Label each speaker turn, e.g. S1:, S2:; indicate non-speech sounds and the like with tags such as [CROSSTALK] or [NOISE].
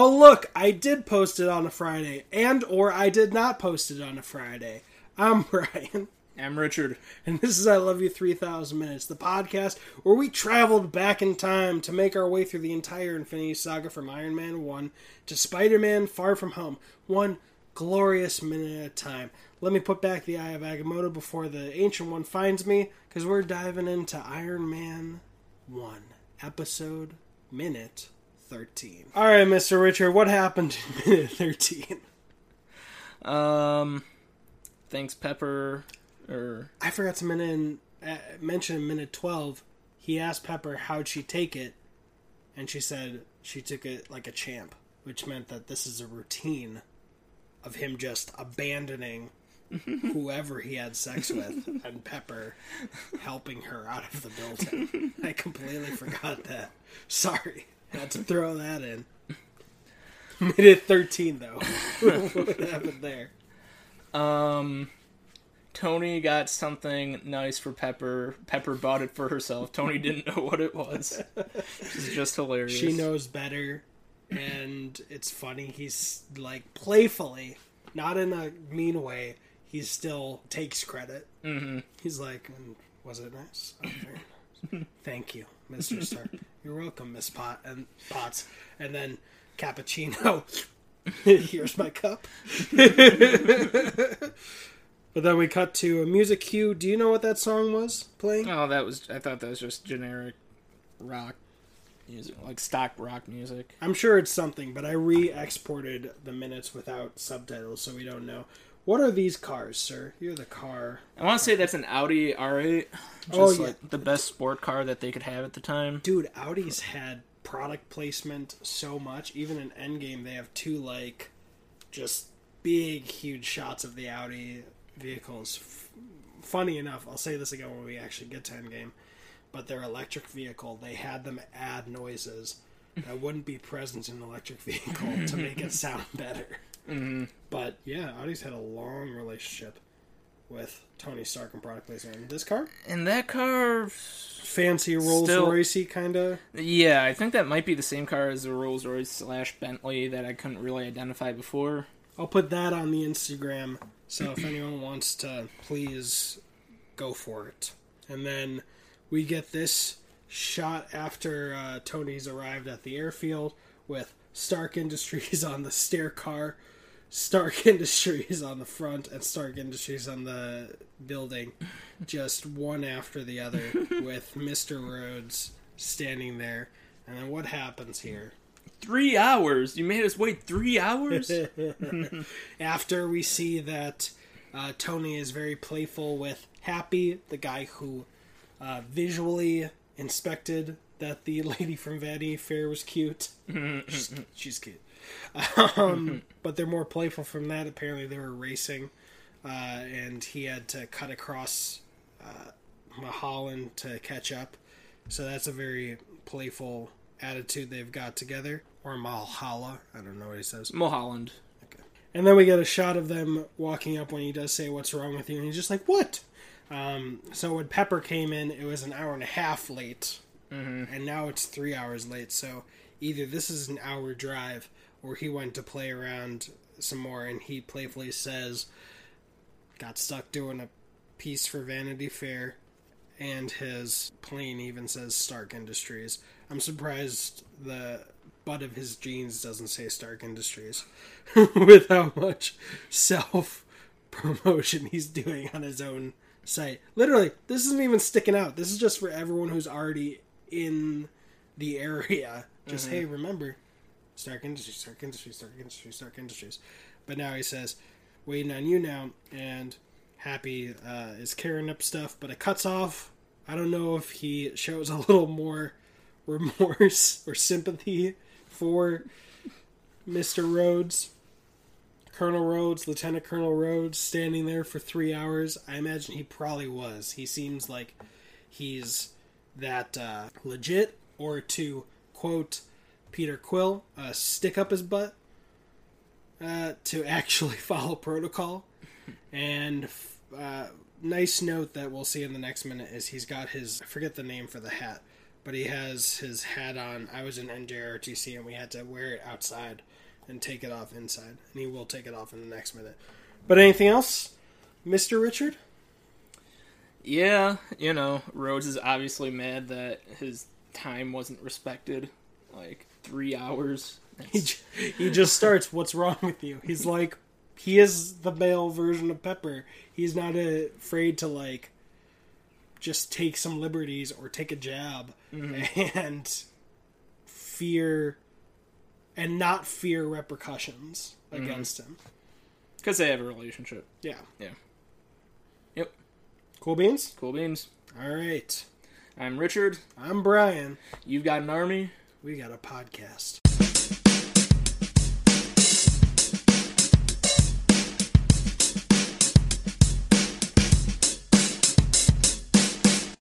S1: Oh look, I did post it on a Friday, and or I did not post it on a Friday. I'm [LAUGHS] Brian,
S2: I'm Richard.
S1: and this is I Love You 3000 Minutes, the podcast where we traveled back in time to make our way through the entire Infinity Saga from Iron Man 1 to Spider Man Far From Home, one glorious minute at a time. Let me put back the Eye of Agamotto before the Ancient One finds me, because we're diving into Iron Man 1, episode, minute 13. Alright, Mr. Richard, what happened in minute 13?
S2: Um, thanks, Pepper. Or
S1: I forgot to mention, uh, mention in minute 12, he asked Pepper how'd she take it, and she said she took it like a champ, which meant that this is a routine of him just abandoning [LAUGHS] whoever he had sex with and Pepper helping her out of the building. [LAUGHS] I completely forgot that. Sorry. Had to throw that in. [LAUGHS] Made it 13, though. [LAUGHS] what happened there?
S2: um, Tony got something nice for Pepper. Pepper bought it for herself. Tony [LAUGHS] didn't know what it was. It's just hilarious.
S1: She knows better, and it's funny. He's like playfully, not in a mean way. He still takes credit.
S2: hmm
S1: He's like, "Mm, "Was it nice? Oh, nice. Thank you, Mister Stark. You're welcome, Miss Pot and Potts." And then cappuccino. [LAUGHS] Here's my cup. [LAUGHS] but then we cut to a music cue. Do you know what that song was playing?
S2: Oh, that was. I thought that was just generic rock music, like stock rock music.
S1: I'm sure it's something, but I re-exported the minutes without subtitles, so we don't know. What are these cars, sir? You're the car.
S2: I want to say that's an Audi R8. Just
S1: Oh, yeah.
S2: like the best sport car that they could have at the time.
S1: Dude, Audi's had product placement so much. Even in Endgame, they have two like just big, huge shots of the Audi vehicles. F- funny enough, I'll say this again when we actually get to Endgame, but their electric vehicle, they had them add noises that wouldn't be present in an electric vehicle to make it [LAUGHS] sound better.
S2: Hmm
S1: But yeah, Audi's had a long relationship with Tony Stark and product placement. And this car,
S2: And that car,
S1: fancy Rolls Roycey kind of.
S2: yeah, I think that might be the same car as the Rolls Royce slash Bentley that I couldn't really identify before.
S1: I'll put that on the Instagram. So if anyone wants to, please go for it. And then we get this shot after uh, Tony's arrived at the airfield with Stark Industries [LAUGHS] on the stair car, Stark [LAUGHS] Industries on the front, and Stark Industries on the building, just one after the other, [LAUGHS] with Mr. Rhodes standing there. And then what happens here?
S2: Three hours? You made us wait three hours? [LAUGHS]
S1: After we see that uh, Tony is very playful with Happy, the guy who uh, visually inspected that the lady from Vanity Fair was cute. she's, she's cute. [LAUGHS] Um, [LAUGHS] but they're more playful from that. Apparently, they were racing, uh, and he had to cut across uh, Mulholland to catch up. So that's a very playful attitude they've got together. Or Malhalla. I don't know what he says.
S2: Mulholland.
S1: And then we get a shot of them walking up when he does say, What's wrong with you? And he's just like, What? Um, so when Pepper came in, it was an hour and a half late.
S2: Mm-hmm.
S1: And now it's three hours late. So either this is an hour drive or he went to play around some more and he playfully says, Got stuck doing a piece for Vanity Fair. And his plane even says Stark Industries. I'm surprised the butt of his jeans doesn't say Stark Industries [LAUGHS] with how much self promotion he's doing on his own site. Literally, this isn't even sticking out. This is just for everyone who's already in the area. Just hey, remember Stark Industries, Stark Industries, Stark Industries, Stark Industries. But now he says, waiting on you now, and Happy uh, is carrying up stuff, but it cuts off. I don't know if he shows a little more remorse [LAUGHS] or sympathy for Mr. Rhodes. Colonel Rhodes, Lieutenant Colonel Rhodes, standing there for three hours. I imagine he probably was. He seems like he's that uh, legit, or to quote Peter Quill, uh, stick up his butt uh, to [LAUGHS] actually follow protocol. And uh, nice note that we'll see in the next minute is he's got his I forget the name for the hat, but he has his hat on. I was in NJRTC and we had to wear it outside and take it off inside, and he will take it off in the next minute. But anything else, Mister Richard?
S2: Yeah, you know, Rhodes is obviously mad that his time wasn't respected. Like three hours.
S1: He j- he just starts. What's wrong with you? He's like, he is the male version of Pepper. He's not afraid to like just take some liberties or take a jab mm-hmm. and fear and not fear repercussions mm-hmm. against him.
S2: Because they have a relationship.
S1: Yeah.
S2: Yeah. Yep.
S1: Cool beans.
S2: Cool beans.
S1: All right.
S2: I'm Richard.
S1: I'm Brian.
S2: You've got an army.
S1: We got a podcast.